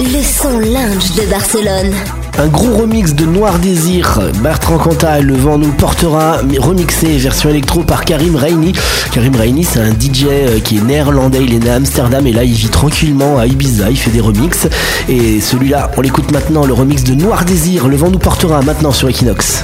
Le son linge de Barcelone. Un gros remix de Noir Désir, Bertrand Cantat, Le vent nous portera, remixé version électro par Karim Reini. Karim Reini, c'est un DJ euh, qui est néerlandais, il est né à Amsterdam et là il vit tranquillement à Ibiza, il fait des remixes. Et celui-là, on l'écoute maintenant, le remix de Noir Désir, Le vent nous portera maintenant sur Equinox.